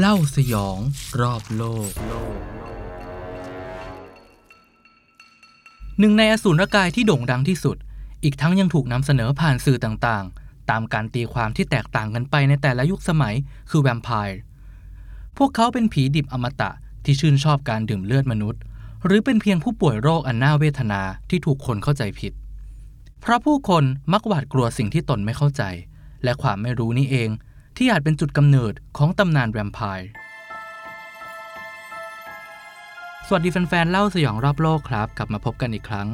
เล่าสยองรอบโลก หนึ่งในอสูรกายที่โด่งดังที่สุด อีกทั้งยังถูกนำเสนอผ่านสื่อต่างๆ ตามการตีความที่แตกต่างกันไปในแต่ละยุคสมัยคือแวมไพร์ พวกเขาเป็นผีดิบอมตะที่ชื่นชอบการดื่มเลือดมนุษย์ หรือเป็นเพียงผู้ป่วยโรคอันน่าเวทนาที่ถูกคนเข้าใจผิด เพราะผู้คนมักหวาดกลัวสิ่งที่ตนไม่เข้าใจ และความไม่รู้นี่เอง ที่อาจเป็นจุดกำเนิดของตำนานแวมไพร์ สวัสดีแฟนๆ เล่าสยองรอบโลกครับ กลับมาพบกันอีกครั้ง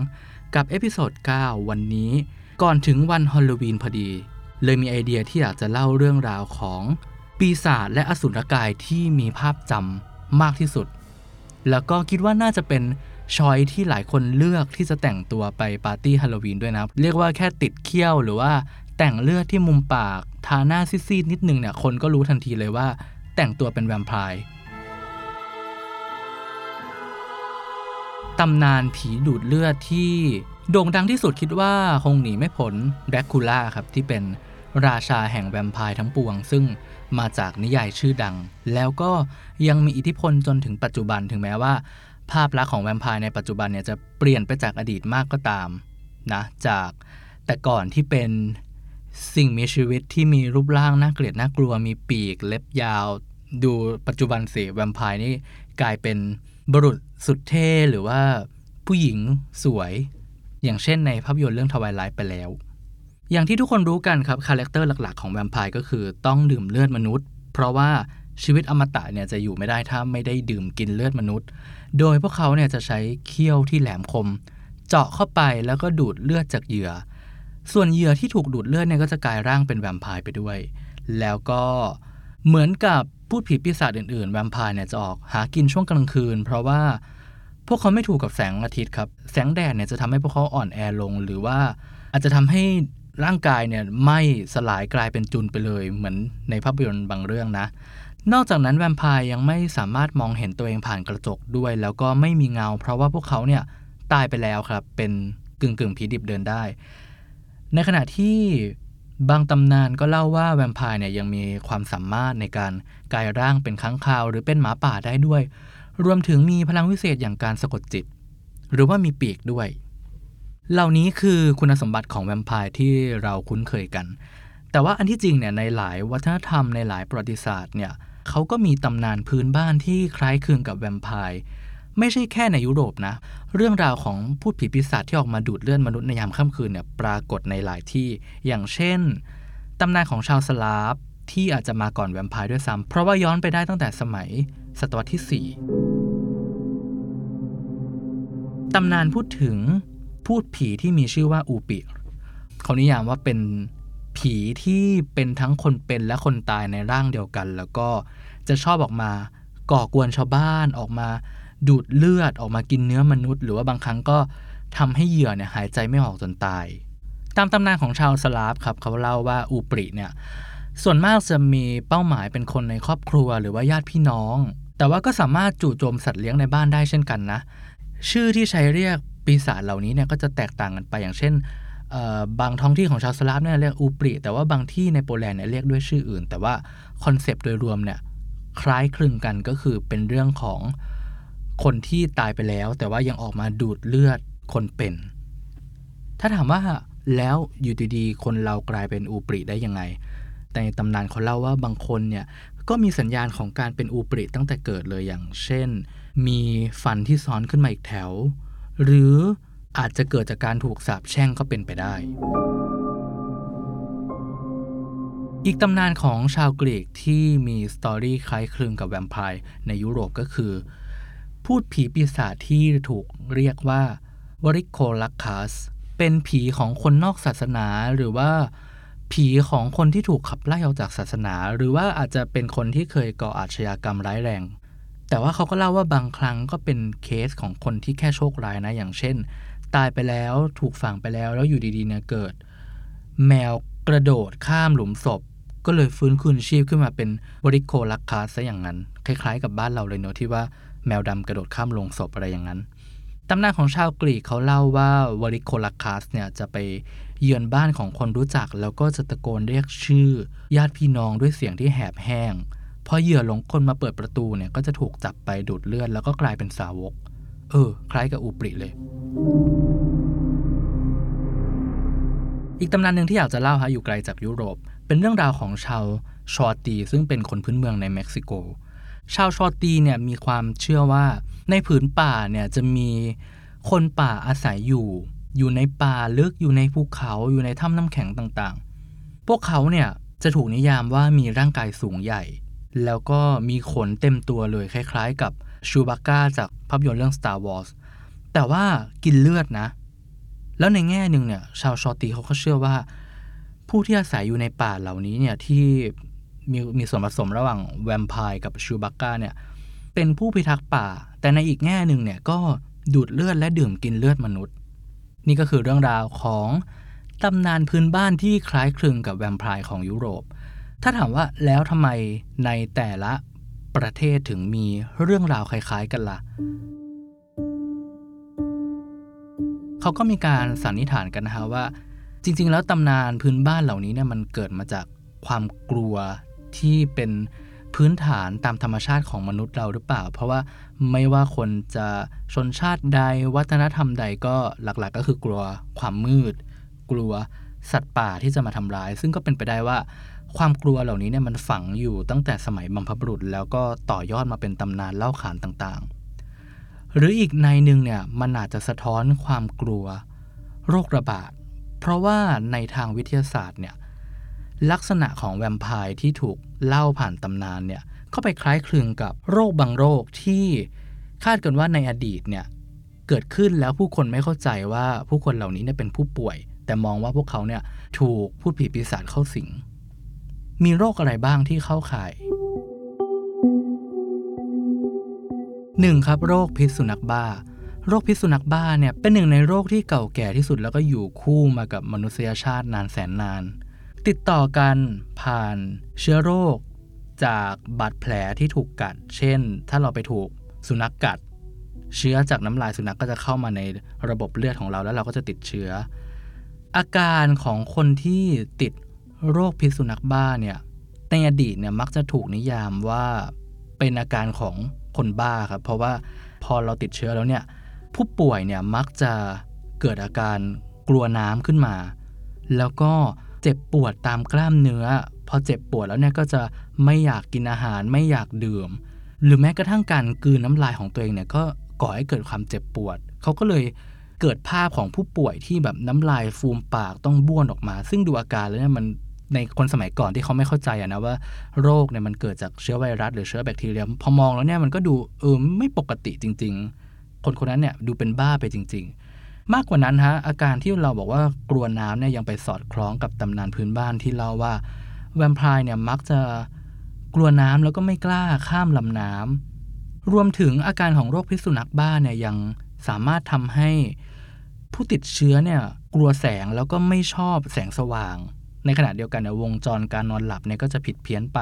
กับ episode 9 วันนี้ ก่อนถึงวันฮาโลวีนพอดี เลยมีไอเดียที่อยากจะเล่าเรื่องราวของปีศาจและอสุรกายที่มีภาพจำมากที่สุด แล้วก็คิดว่าน่าจะเป็น choice ที่หลายคนเลือกที่จะแต่งตัวไปปาร์ตี้ฮาโลวีนด้วยนะ เรียกว่าแค่ติดเขี้ยวหรือว่าแต่งเลือดที่มุมปาก ทาหน้าซีดๆนิดนึงเนี่ยคนก็รู้ทันทีเลยว่า แต่งตัวเป็นแวมไพร์ตำนานผีดูดเลือดที่โด่งดังที่สุดคิดว่าคงหนีไม่พ้นแดกคูล่าครับที่เป็นราชาแห่งแวมไพร์ทั้งปวง ซึ่งมาจากนิยายชื่อดัง แล้วก็ยังมีอิทธิพลจนถึงปัจจุบันถึงแม้ว่า ภาพลักษณ์ของแวมไพร์ในปัจจุบันเนี่ยจะเปลี่ยนไปจากอดีตมากก็ตามนะจากแต่ก่อนที่เป็น สิ่งมีชีวิตที่มีรูปร่างน่าเกลียดน่ากลัวมีปีกเล็บยาว ดูปัจจุบันสิแวมไพร์นี่กลายเป็นบุรุษสุดเท่หรือว่าผู้หญิงสวย อย่างเช่นในภาพยนตร์เรื่อง Twilight ไปแล้ว อย่างที่ทุกคนรู้กันครับ character หลักๆของแวมไพร์ก็คือต้องดื่มเลือดมนุษย์ เพราะว่าชีวิตอมตะเนี่ยจะอยู่ไม่ได้ถ้าไม่ได้ดื่มกินเลือดมนุษย์ โดยพวกเขาเนี่ยจะใช้เขี้ยวที่แหลมคม เจาะเข้าไปแล้วก็ดูดเลือดจากเหยื่อ ส่วนเหยื่อที่ถูกดูดเลือดเนี่ยก็จะกลายร่างเป็นแวมไพร์ไปด้วย แล้วก็เหมือนกับพูดผีปีศาจอื่นๆ แวมไพร์เนี่ยจะออกหากินช่วงกลางคืน เพราะว่าพวกเขาไม่ถูกกับแสงอาทิตย์ครับ แสงแดดเนี่ยจะทำให้พวกเขาอ่อนแอลง หรือว่าอาจจะทำให้ร่างกายเนี่ยไหม้สลายกลายเป็นจุนไปเลย เหมือนในภาพยนตร์บางเรื่องนะ นอกจากนั้นแวมไพร์ยังไม่สามารถมองเห็นตัวเองผ่านกระจกด้วย แล้วก็ไม่มีเงา เพราะว่าพวกเขาเนี่ยตายไปแล้วครับ เป็นกึ่งกึ่งผีดิบเดินได้ ในขณะที่บางตำนานก็เล่าว่าแวมไพร์เนี่ยยังมีความสามารถในการกลายร่างเป็นค้างคาว หรือเป็นหมาป่าได้ด้วย รวมถึงมีพลังวิเศษอย่างการสะกดจิต หรือว่ามีปีกด้วย เหล่านี้คือคุณสมบัติของแวมไพร์ที่เราคุ้นเคยกัน แต่ว่าอันที่จริงเนี่ยในหลายวัฒนธรรมในหลายประวัติศาสตร์เนี่ยเขาก็มีตำนานพื้นบ้านที่คล้ายคลึงกับแวมไพร์ ไม่ใช่แค่ในยุโรปนะ เรื่องราวของพูดผีปีศาจที่ออกมาดูดเลือดมนุษย์ในยามค่ำคืนเนี่ยปรากฏในหลายที่ อย่างเช่นตำนานของชาวสลาฟที่อาจจะมาก่อนแวมไพร์ด้วยซ้ำเพราะว่าย้อนไปได้ตั้งแต่สมัยศตวรรษที่ 4ตำนานพูดถึงพูดผีที่มีชื่อว่าอูปิเขานิยามว่าเป็นผีที่เป็นทั้งคนเป็นและคนตายในร่างเดียวกัน แล้วก็จะชอบออกมาก่อกวนชาวบ้านออกมา ดูดเลือดออกมากินเนื้อมนุษย์ หรือว่าบางครั้งก็ทำให้เหยื่อเนี่ยหายใจไม่ออกจนตาย ตามตำนานของชาวสลาฟครับเขาเล่าว่าอูปริเนี่ยส่วนมากจะมีเป้าหมายเป็นคนในครอบครัวหรือว่าญาติพี่น้อง แต่ว่าก็สามารถจู่โจมสัตว์เลี้ยงในบ้านได้เช่นกันนะ ชื่อที่ใช้เรียกปีศาจเหล่านี้เนี่ยก็จะแตกต่างกันไปอย่างเช่นบางท้องที่ของชาวสลาฟเนี่ยเรียกอูปริแต่ว่าบางที่ในโปแลนด์เนี่ยเรียกด้วยชื่ออื่น แต่ว่า concept โดยรวมเนี่ยคล้ายคลึงกันก็คือเป็นเรื่องของ คนที่ตายไปแล้ว แต่ว่ายังออกมาดูดเลือดคนเป็น ถ้าถามว่าแล้วอยู่ดีๆคนเรากลายเป็นอูปริได้ยังไง แต่ในตำนานเขาเล่าว่าบางคนเนี่ยก็มีสัญญาณของการเป็นอูปริตั้งแต่เกิดเลยอย่างเช่น มีฟันที่ซ้อนขึ้นมาอีกแถว หรืออาจจะเกิดจากการถูกสาบแช่งก็เป็นไปได้ อีกตำนานของชาวกรีกที่มีสตอรี่คล้ายคลึงกับแวมไพร์ในยุโรปก็คือ พูดผีปีศาจที่ถูกเรียกว่าวริโคลักคัสเป็นผีของคนนอกศาสนาหรือว่าผีของคนที่ถูกขับไล่ออกจากศาสนา หรือว่าอาจจะเป็นคนที่เคยก่ออาชญากรรมร้ายแรง แต่ว่าเขาก็เล่าว่าบางครั้งก็เป็นเคสของคนที่แค่โชคร้ายนะ อย่างเช่น ตายไปแล้วถูกฝังไปแล้วแล้วอยู่ดีๆเนี่ยเกิด แมวกระโดดข้ามหลุมศพ ก็เลยฟื้นคืนชีพขึ้นมาเป็นวริโคลักคัสซะอย่างนั้น คล้ายๆ กับบ้านเราเลยเนอะที่ว่า แมวดำกระโดดข้ามลงศพอะไรอย่างนั้นตำนานของชาวกรีกเขาเล่าว่าวริโคลัคัสเนี่ยจะไปเยือนบ้านของคนรู้จัก แล้วก็จะตะโกนเรียกชื่อ ญาติพี่น้องด้วยเสียงที่แหบแห้งพอเหยื่อหลงกลมาเปิดประตูเนี่ยก็จะถูกจับไปดูดเลือดแล้วก็กลายเป็นสาวก เออ คล้ายกับอูปริเลย อีกตำนานหนึ่งที่อยากจะเล่าฮะอยู่ไกลจากยุโรป เป็นเรื่องราวของชาวชอตีซึ่งเป็นคนพื้นเมืองในเม็กซิโก ชาวชอตีเนี่ยมีความเชื่อว่าในผืนป่าเนี่ยจะมีคนป่าอาศัยอยู่ อยู่ในป่าลึกอยู่ในภูเขาอยู่ในถ้ำน้ำแข็งต่างๆ พวกเขาเนี่ยจะถูกนิยามว่ามีร่างกายสูงใหญ่ แล้วก็มีขนเต็มตัวเลยคล้ายๆ กับชูบักก้าจากภาพยนตร์เรื่อง Star Wars แต่ว่ากินเลือดนะ แล้วในแง่หนึ่งเนี่ยชาวชอตีเขาก็เชื่อว่า ผู้ที่อาศัยอยู่ในป่าเหล่านี้เนี่ยที่ มีมีส่วนผสมระหว่างแวมไพร์กับชูบักก้าเนี่ยเป็นผู้พิทักษ์ป่า แต่ในอีกแง่หนึ่งเนี่ยก็ดูดเลือดและดื่มกินเลือดมนุษย์ นี่ก็คือเรื่องราวของตำนานพื้นบ้านที่คล้ายคลึงกับแวมไพร์ของยุโรป ถ้าถามว่าแล้วทำไมในแต่ละประเทศถึงมีเรื่องราวคล้ายๆกันละ่ะ เขาก็มีการสันนิษฐานกันนะฮะว่า จริง ๆ แล้วตำนานพื้นบ้านเหล่านี้เนี่ยมันเกิดมาจากความกลัว ที่เป็นพื้นฐานตามธรรมชาติของมนุษย์เราหรือเปล่า เพราะว่าไม่ว่าคนจะชนชาติใดวัฒนธรรมใดก็หลักๆก็คือกลัวความมืด กลัวสัตว์ป่าที่จะมาทำร้าย ซึ่งก็เป็นไปได้ว่าความกลัวเหล่านี้เนี่ยมันฝังอยู่ตั้งแต่สมัยบัมพบุรุษ แล้วก็ต่อยอดมาเป็นตำนานเล่าขานต่างๆ หรืออีกในหนึ่งเนี่ยมันอาจจะสะท้อนความกลัว โรคระบาด เพราะว่าในทางวิทยาศาสตร์เนี่ย ลักษณะของแวมไพร์ที่ถูกเล่าผ่านตำนานเนี่ยเข้าไปคล้ายคลึงกับโรคบางโรคที่คาดกันว่าในอดีตเนี่ยเกิดขึ้นแล้วผู้คนไม่เข้าใจว่าผู้คนเหล่านี้เนี่ยเป็นผู้ป่วย แต่มองว่าพวกเขาเนี่ยถูกพูดผีปีศาจเข้าสิง มีโรคอะไรบ้างที่เข้าข่ายหนึ่งครับโรคพิษสุนัขบ้า โรคพิษสุนัขบ้าเนี่ยเป็นหนึ่งในโรคที่เก่าแก่ที่สุดแล้วก็อยู่คู่มากับมนุษยชาตินานแสนนาน ติดต่อกันผ่านเชื้อโรค จากบาดแผลที่ถูกกัด เช่น ถ้าเราไปถูกสุนัขกกัด เชื้อจากน้ำลายสุนัขกก็จะเข้ามาในระบบเลือดของเราแล้วเราก็จะติดเชื้อ อาการของคนที่ติดโรคพิษสุนัขบ้าเนี่ยในอดีตเนี่ยมักจะถูกนิยามว่าเป็นอาการของคนบ้าครับเพราะว่าพอเราติดเชื้อแล้วเนี่ยผู้ป่วยเนี่ยมักจะเกิดอาการกลัวน้ำขึ้นมา แล้วก็ เจ็บปวดตามกล้ามเนื้อ พอเจ็บปวดแล้วเนี่ยก็จะไม่อยากกินอาหารไม่อยากดื่ม หรือแม้กระทั่งการกืนน้ำลายของตัวเองเนี่ยก็ก่อให้เกิดความเจ็บปวด เขาก็เลยเกิดภาพของผู้ป่วยที่แบบน้ำลายฟูมปากต้องบ้วนออกมา ซึ่งดูอาการแล้วเนี่ยมันในคนสมัยก่อนที่เขาไม่เข้าใจอะนะว่าโรคเนี่ยมันเกิดจากเชื้อไวรัส หรือเชื้อแบคทีเรียพอมองแล้วเนี่ยมันก็ดูเออไม่ปกติจริง ๆ คนคนนั้นเนี่ยดูเป็นบ้าไปจริง ๆ มากกว่านั้นฮะอาการที่เราบอกว่ากลัวน้ำเนี่ยยังไปสอดคล้องกับตำนานพื้นบ้านที่เล่าว่าแวมไพร์เนี่ยมักจะกลัวน้ำแล้วก็ไม่กล้าข้ามลำน้ำรวมถึงอาการของโรคพิษสุนัขบ้าเนี่ยยังสามารถทำให้ผู้ติดเชื้อเนี่ยกลัวแสงแล้วก็ไม่ชอบแสงสว่าง ในขณะเดียวกันเนี่ยวงจรการนอนหลับเนี่ยก็จะผิดเพี้ยนไป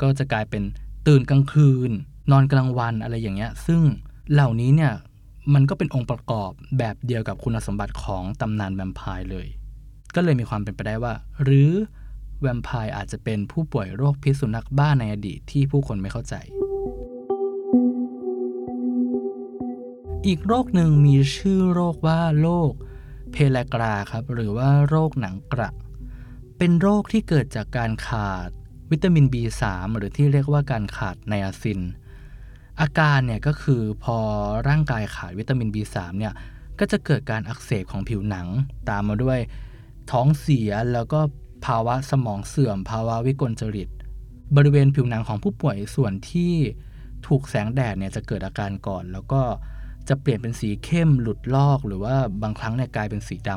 ก็จะกลายเป็นตื่นกลางคืน นอนกลางวันอะไรอย่างเงี้ย ซึ่งเหล่านี้เนี่ย มันก็เป็นองค์ประกอบแบบเดียวกับคุณสมบัติของตำนานแวมไพร์เลย ก็เลยมีความเป็นไปได้ว่า หรือแวมไพร์อาจจะเป็นผู้ป่วยโรคพิษสุนัขบ้าในอดีตที่ผู้คนไม่เข้าใจ อีกโรคหนึ่งมีชื่อโรคว่าโรคเพลากราครับ หรือว่าโรคหนังกระ เป็นโรคที่เกิดจากการขาดวิตามิน B3 หรือที่เรียกว่าการขาดไนอาซิน อาการเนี่ยก็คือพอร่างกายขาดวิตามิน B3 เนี่ยก็จะเกิดการอักเสบของผิวหนัง ตามมาด้วยท้องเสียแล้วก็ภาวะสมองเสื่อม ภาวะวิกลจริต บริเวณผิวหนังของผู้ป่วยส่วนที่ถูกแสงแดดเนี่ยจะเกิดอาการก่อน แล้วก็จะเปลี่ยนเป็นสีเข้มหลุดลอก หรือว่าบางครั้งเนี่ยกลายเป็นสีด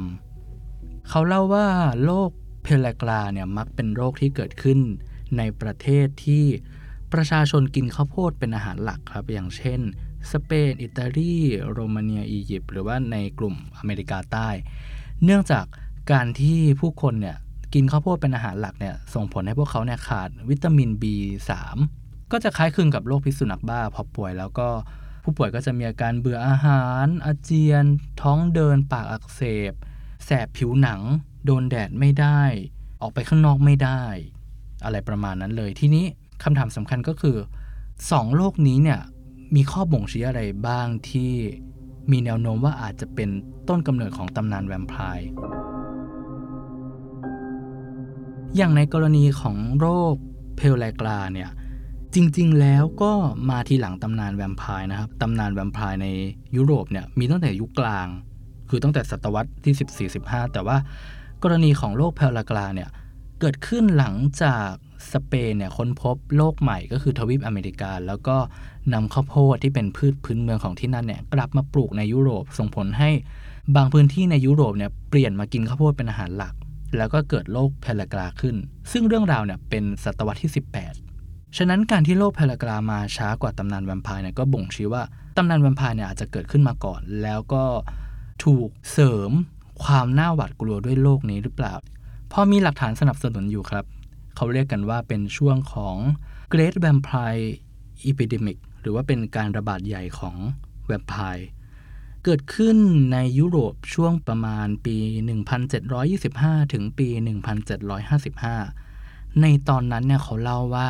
ำเขาเล่าว่าโรคเพลกราเนี่ยมักเป็นโรคที่เกิดขึ้นในประเทศที่ ประชาชนกินข้าวโพดเป็นอาหารหลักครับ อย่างเช่น สเปน อิตาลี โรมาเนีย อียิปต์ หรือว่าในกลุ่มอเมริกาใต้ เนื่องจากการที่ผู้คนเนี่ยกินข้าวโพดเป็นอาหารหลักเนี่ยส่งผลให้พวกเขาเนี่ยขาดวิตามิน B3 ก็จะคล้ายคลึงกับโรคพิษสุนัขบ้าพอป่วยแล้วก็ผู้ป่วยก็จะมีอาการเบื่ออาหาร อาเจียน ท้องเดิน ปากอักเสบ แสบผิวหนัง โดนแดดไม่ได้ ออกไปข้างนอกไม่ได้ อะไรประมาณนั้นเลย ทีนี้ คำถามสำคัญก็คือสองโรคนี้เนี่ยมีข้อบ่งชี้อะไรบ้างที่มีแนวโน้มว่าอาจจะเป็นต้นกำเนิดของตำนานแวมไพร์อย่างในกรณีของโรคเพลไลกราเนี่ยจริงๆ แล้วก็มาทีหลังตำนานแวมไพร์นะครับตำนานแวมไพร์ในยุโรปเนี่ยมีตั้งแต่ยุคกลาง คือตั้งแต่ศตวรรษที่ 14-15 แต่ว่ากรณีของโรคเพลลกราเนี่ยเกิดขึ้นหลังจาก สเปนเนี่ยค้นพบโลกใหม่ก็คือทวีปอเมริกา แล้วก็นำข้าวโพดที่เป็นพืชพื้นเมืองของที่นั่นเนี่ยกลับมาปลูกในยุโรป ส่งผลให้บางพื้นที่ในยุโรปเนี่ยเปลี่ยนมากินข้าวโพดเป็นอาหารหลัก แล้วก็เกิดโรคเพลกราขึ้น ซึ่งเรื่องราวเนี่ยเป็นศตวรรษที่ 18 ฉะนั้นการที่โรคเพลกรามาช้ากว่าตำนานแวมไพร์เนี่ยก็บ่งชี้ว่าตำนานแวมไพร์เนี่ยอาจจะเกิดขึ้นมาก่อน แล้วก็ถูกเสริมความน่าหวาดกลัวด้วยโรคนี้หรือเปล่าพอมีหลักฐานสนับสนุนอยู่ครับ เขาเรียกกันว่าเป็นช่วงของ Great Vampire Epidemic หรือว่าเป็นการระบาดใหญ่ของแวมไพร์เกิดขึ้นในยุโรปช่วงประมาณปี 1725 ถึงปี 1755 ในตอนนั้นเนี่ยเขาเล่าว่า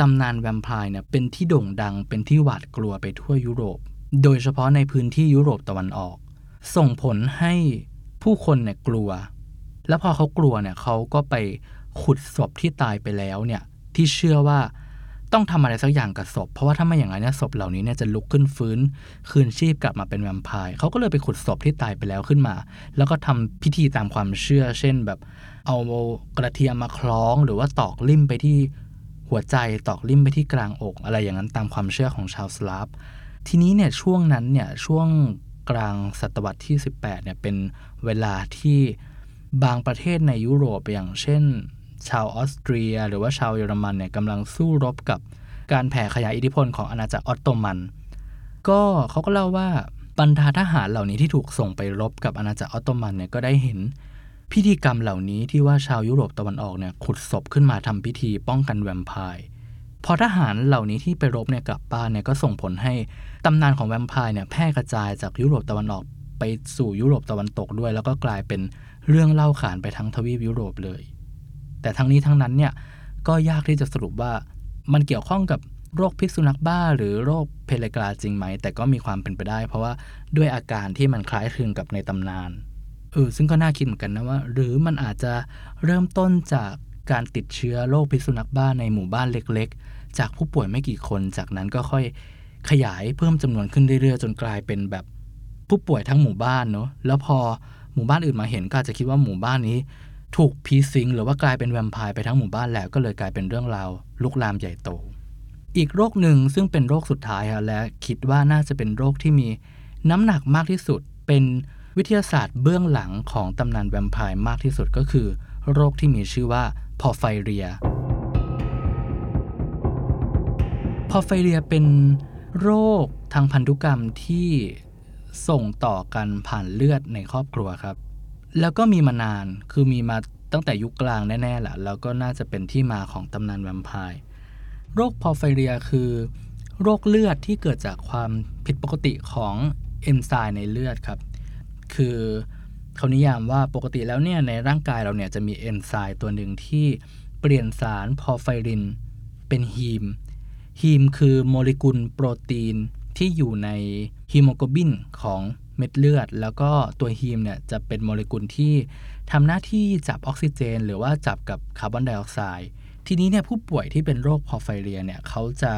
ตำนานแวมไพร์เนี่ยเป็นที่โด่งดังเป็นที่หวาดกลัวไปทั่วยุโรป โดยเฉพาะในพื้นที่ยุโรปตะวันออก ส่งผลให้ผู้คนเนี่ยกลัว แล้วพอเขากลัวเนี่ยเขาก็ไป ขุดศพที่ตายไปแล้วเนี่ยที่เชื่อว่าต้องทำอะไรสักอย่างกับศพ เพราะว่าถ้าไม่อย่างนั้นเนี่ยศพเหล่านี้เนี่ยจะลุกขึ้นฟื้น คืนชีพกลับมาเป็นแวมไพร์เขาก็เลยไปขุดศพที่ตายไปแล้วขึ้นมา แล้วก็ทำพิธีตามความเชื่อ เช่นแบบเอากระเทียมมาคล้อง หรือว่าตอกลิ่มไปที่หัวใจตอกลิ่มไปที่กลางอก อะไรอย่างนั้นตามความเชื่อของชาวสลาฟทีนี้เนี่ยช่วงนั้นเนี่ยช่วงกลางศตวรรษที่ 18เนี่ยเป็นเวลาที่บางประเทศในยุโรปอย่างเช่น ชาวออสเตรีย หรือว่าชาวเยอรมันเนี่ยกำลังสู้รบกับการแผ่ขยายอิทธิพลของอาณาจักรออตโตมัน ก็เขาก็เล่าว่าบรรดาทหารเหล่านี้ที่ถูกส่งไปรบกับอาณาจักรออตโตมันเนี่ยก็ได้เห็นพิธีกรรมเหล่านี้ที่ว่าชาวยุโรปตะวันออกเนี่ยขุดศพขึ้นมาทำพิธีป้องกันแวมไพร์พอทหารเหล่านี้ที่ไปรบเนี่ยกลับบ้านเนี่ยก็ส่งผลให้ตำนานของแวมไพร์เนี่ยแพร่กระจายจากยุโรปตะวันออกไปสู่ยุโรปตะวันตกด้วย แล้วก็กลายเป็นเรื่องเล่าขานไปทั้งทวีปยุโรปเลย แต่ทั้งนี้ทั้งนั้นเนี่ยก็ยากที่จะสรุปว่ามันเกี่ยวข้องกับโรคพิษสุนัขบ้า หรือโรคเพลกราจริงไหม แต่ก็มีความเป็นไปได้ เพราะว่าด้วยอาการที่มันคล้ายคลึงกับในตำนานเออซึ่งก็น่าคิดเหมือนกันนะว่า หรือมันอาจจะเริ่มต้นจากการติดเชื้อโรคพิษสุนัขบ้าในหมู่บ้านเล็ก ๆ จากผู้ป่วยไม่กี่คนจากนั้นก็ค่อยขยายเพิ่มจำนวนขึ้นเรื่อยๆ จนกลายเป็นแบบผู้ป่วยทั้งหมู่บ้านเนาะแล้วพอหมู่บ้านอื่นมาเห็นก็จะคิดว่าหมู่บ้านนี้ ถูกผีสิงหรือว่ากลายเป็นแวมไพร์ไปทั้งหมู่บ้านแล้วก็เลยกลายเป็นเรื่องราวลุกลามใหญ่โต อีกโรคหนึ่งซึ่งเป็นโรคสุดท้ายและคิดว่าน่าจะเป็นโรคที่มีน้ำหนักมากที่สุด เป็นวิทยาศาสตร์เบื้องหลังของตำนานแวมไพร์มากที่สุดก็คือ โรคที่มีชื่อว่าพอไฟเรียพอไฟเรียเป็นโรคทางพันธุกรรมที่ส่งต่อกันผ่านเลือดในครอบครัวครับ แล้วก็มีมานานคือมีมาตั้งแต่ยุคกลางแน่ๆแหละแล้วก็น่าจะเป็นที่มาของตำนานแวมไพร์โรคพอไฟเรียคือ โรคเลือดที่เกิดจากความผิดปกติของเอนไซม์ในเลือดครับ คือเขานิยามว่าปกติแล้วเนี่ยในร่างกายเราเนี่ยจะมีเอนไซม์ตัวหนึ่งที่เปลี่ยนสารพอไฟรินเป็นฮีม ฮีมคือโมเลกุลโปรตีนที่อยู่ในฮีโมโกลบินของ เม็ดเลือด แล้วก็ตัวฮีมเนี่ยจะเป็นโมเลกุลที่ทำหน้าที่จับออกซิเจน หรือว่าจับกับคาร์บอนไดออกไซด์ทีนี้เนี่ยผู้ป่วยที่เป็นโรค porphyria เนี่ยเขาจะ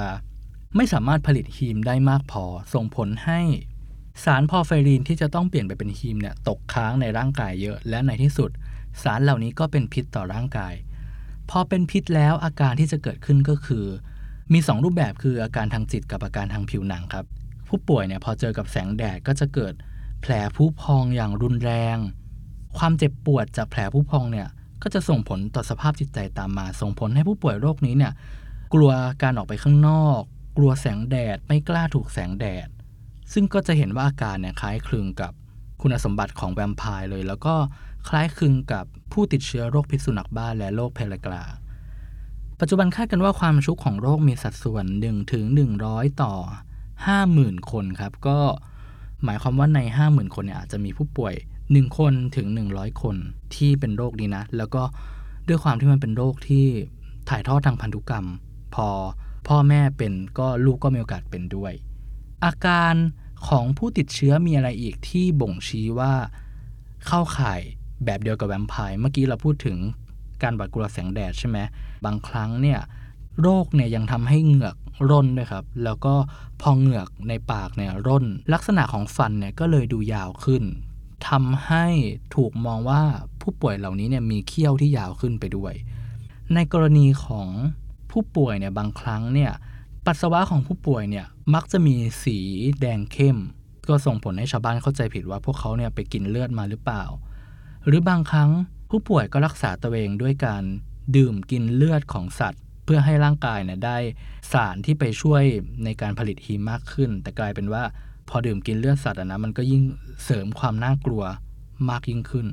ไม่สามารถผลิตฮีมได้มากพอ ส่งผลให้สาร porphyrin ที่จะต้องเปลี่ยนไปเป็นฮีมเนี่ยตกค้างในร่างกายเยอะ และในที่สุด สารเหล่านี้ก็เป็นพิษต่อร่างกาย พอเป็นพิษแล้วอาการที่จะเกิดขึ้นก็คือ มี 2 รูปแบบคืออาการทางจิตกับอาการทางผิวหนังครับ ผู้ป่วยเนี่ยพอเจอกับแสงแดดก็จะเกิดแผลผุพองอย่างรุนแรง ความเจ็บปวดจากแผลผุพองเนี่ยก็จะส่งผลต่อสภาพจิตใจตามมา ส่งผลให้ผู้ป่วยโรคนี้เนี่ยกลัวการออกไปข้างนอก กลัวแสงแดดไม่กล้าถูกแสงแดด ซึ่งก็จะเห็นว่าอาการเนี่ยคล้ายคลึงกับคุณสมบัติของแวมไพร์เลย แล้วก็คล้ายคลึงกับผู้ติดเชื้อโรคพิษสุนัขบ้าและโรคเพลกราปัจจุบันคาดกันว่าความชุกของโรคมีสัดส่วน1ถึง100 ต่อ 50,000 คนครับ ก็หมายความว่าใน 50,000 คนเนี่ยอาจจะมีผู้ป่วย 1 คนถึง 100 คนที่เป็นโรคนี้นะ แล้วก็ด้วยความที่มันเป็นโรคที่ถ่ายทอดทางพันธุกรรม พอพ่อแม่เป็นก็ลูกก็มีโอกาสเป็นด้วย อาการของผู้ติดเชื้อมีอะไรอีกที่บ่งชี้ว่าเข้าข่ายแบบเดียวกับแวมไพร์เมื่อกี้เราพูดถึงการบาดกลัวแสงแดดใช่ไหมบางครั้งเนี่ยโรคเนี่ยยังทำให้เหงือก ร่นด้วยครับ แล้วก็พองเหงือกในปากเนี่ยร่น ลักษณะของฟันเนี่ยก็เลยดูยาวขึ้นทำให้ถูกมองว่าผู้ป่วยเหล่านี้เนี่ยมีเขี้ยวที่ยาวขึ้นไปด้วย ในกรณีของผู้ป่วยเนี่ยบางครั้งเนี่ยปัสสาวะของผู้ป่วยเนี่ยมักจะมีสีแดงเข้ม ก็ส่งผลให้ชาวบ้านเข้าใจผิดว่าพวกเขาเนี่ยไปกินเลือดมาหรือเปล่า หรือบางครั้งผู้ป่วยก็รักษาตัวเองด้วยการดื่มกินเลือดของสัตว์ พื่อให้ร่างกายเนี่ยได้สารที่ไปช่วยในการผลิตฮีมมากขึ้น แต่กลายเป็นว่าพอดื่มกินเลือดสัตว์นะมันก็ยิ่งเสริมความน่ากลัวมากยิ่งขึ้น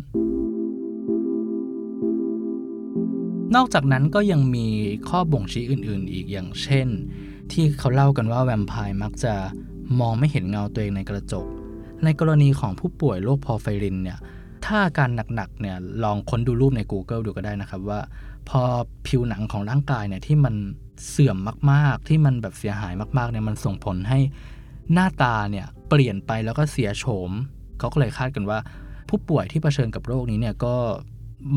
นอกจากนั้นก็ยังมีข้อบ่งชี้อื่น ๆ อีกอย่างเช่น ที่เขาเล่ากันว่าแวมไพร์มักจะมองไม่เห็นเงาตัวเองในกระจก ในกรณีของผู้ป่วยโรคพอไฟรินเนี่ยถ้าอาการหนักๆเนี่ยลองค้นดูรูปใน Google ดูก็ได้นะครับว่า พอผิวหนังของร่างกายเนี่ยที่มันเสื่อมมากๆ ที่มันแบบเสียหายมากๆเนี่ยมันส่งผลให้หน้าตาเนี่ยเปลี่ยนไปแล้วก็เสียโฉมเขาก็เลยคาดกันว่า ผู้ป่วยที่เผชิญกับโรคนี้เนี่ยก็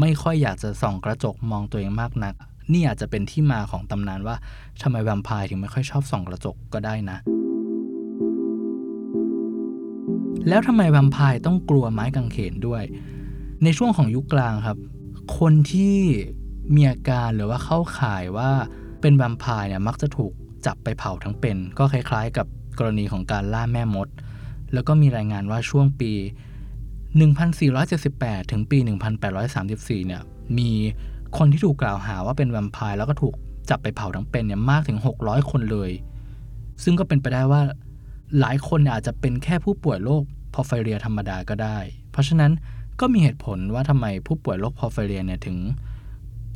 ไม่ค่อยอยากจะส่องกระจกมองตัวเองมากนัก นี่อาจจะเป็นที่มาของตำนานว่าทำไมแวมไพร์ถึงไม่ค่อยชอบส่องกระจกก็ได้นะ แล้วทำไมแวมไพร์ต้องกลัวไม้กางเขนด้วย ในช่วงของยุคกลางครับ คนที่ มีอาการหรือว่าเข้าข่ายว่าเป็นแวมไพร์เนี่ยมักจะถูกจับไปเผาทั้งเป็น ก็คล้ายๆ กับกรณีของการล่าแม่มด แล้วก็มีรายงานว่าช่วงปี 1478 ถึงปี 1834 เนี่ยมีคนที่ถูกกล่าวหาว่าเป็นแวมไพร์แล้วก็ถูกจับไปเผาทั้งเป็นเนี่ยมากถึง 600 คนเลย ซึ่งก็เป็นไปได้ว่าหลายคนอาจจะเป็นแค่ผู้ป่วยโรคพอไฟเรียธรรมดาก็ได้ เพราะฉะนั้นก็มีเหตุผลว่าทำไมผู้ป่วยโรคพอไฟเรียเนี่ยถึง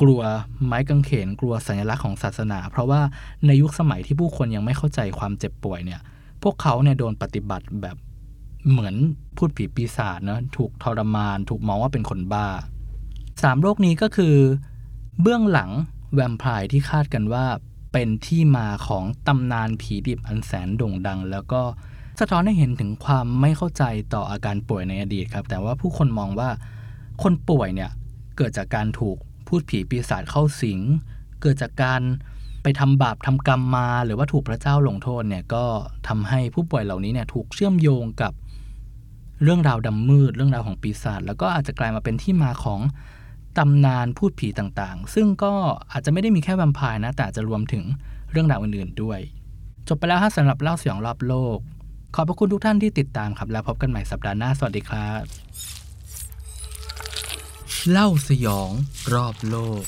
กลัวไม้กางเขนกลัวสัญลักษณ์ของศาสนา เพราะว่าในยุคสมัยที่ผู้คนยังไม่เข้าใจความเจ็บป่วยเนี่ย พวกเขาเนี่ยโดนปฏิบัติแบบเหมือนพูดผีปีศาจเนะถูกทรมาน ถูกมองว่าเป็นคนบ้าสามโรคนี้ก็คือเบื้องหลังแวมไพร์ที่คาดกันว่าเป็นที่มาของตำนานผีดิบอันแสนโด่งดัง แล้วก็สะท้อนให้เห็นถึงความไม่เข้าใจต่ออาการป่วยในอดีตครับ แต่ว่าผู้คนมองว่าคนป่วยเนี่ยเกิดจากการถูก พูดผีปีศาจเข้าสิง เกิดจากการไปทำบาปทำกรรมมา หรือว่าถูกพระเจ้าลงโทษเนี่ยก็ทำให้ผู้ป่วยเหล่านี้เนี่ยถูกเชื่อมโยงกับเรื่องราวดำมืด เรื่องราวของปีศาจแล้วก็อาจจะกลายมาเป็นที่มาของตำนานพูดผีต่างๆ ซึ่งก็อาจจะไม่ได้มีแค่แวมไพร์นะ แต่จะรวมถึงเรื่องราวอื่นๆด้วย จบไปแล้วฮะสำหรับเล่าเสียงรอบโลก ขอบพระคุณทุกท่านที่ติดตามครับ แล้วพบกันใหม่สัปดาห์หน้า สวัสดีครับ เล่าสยองรอบโลก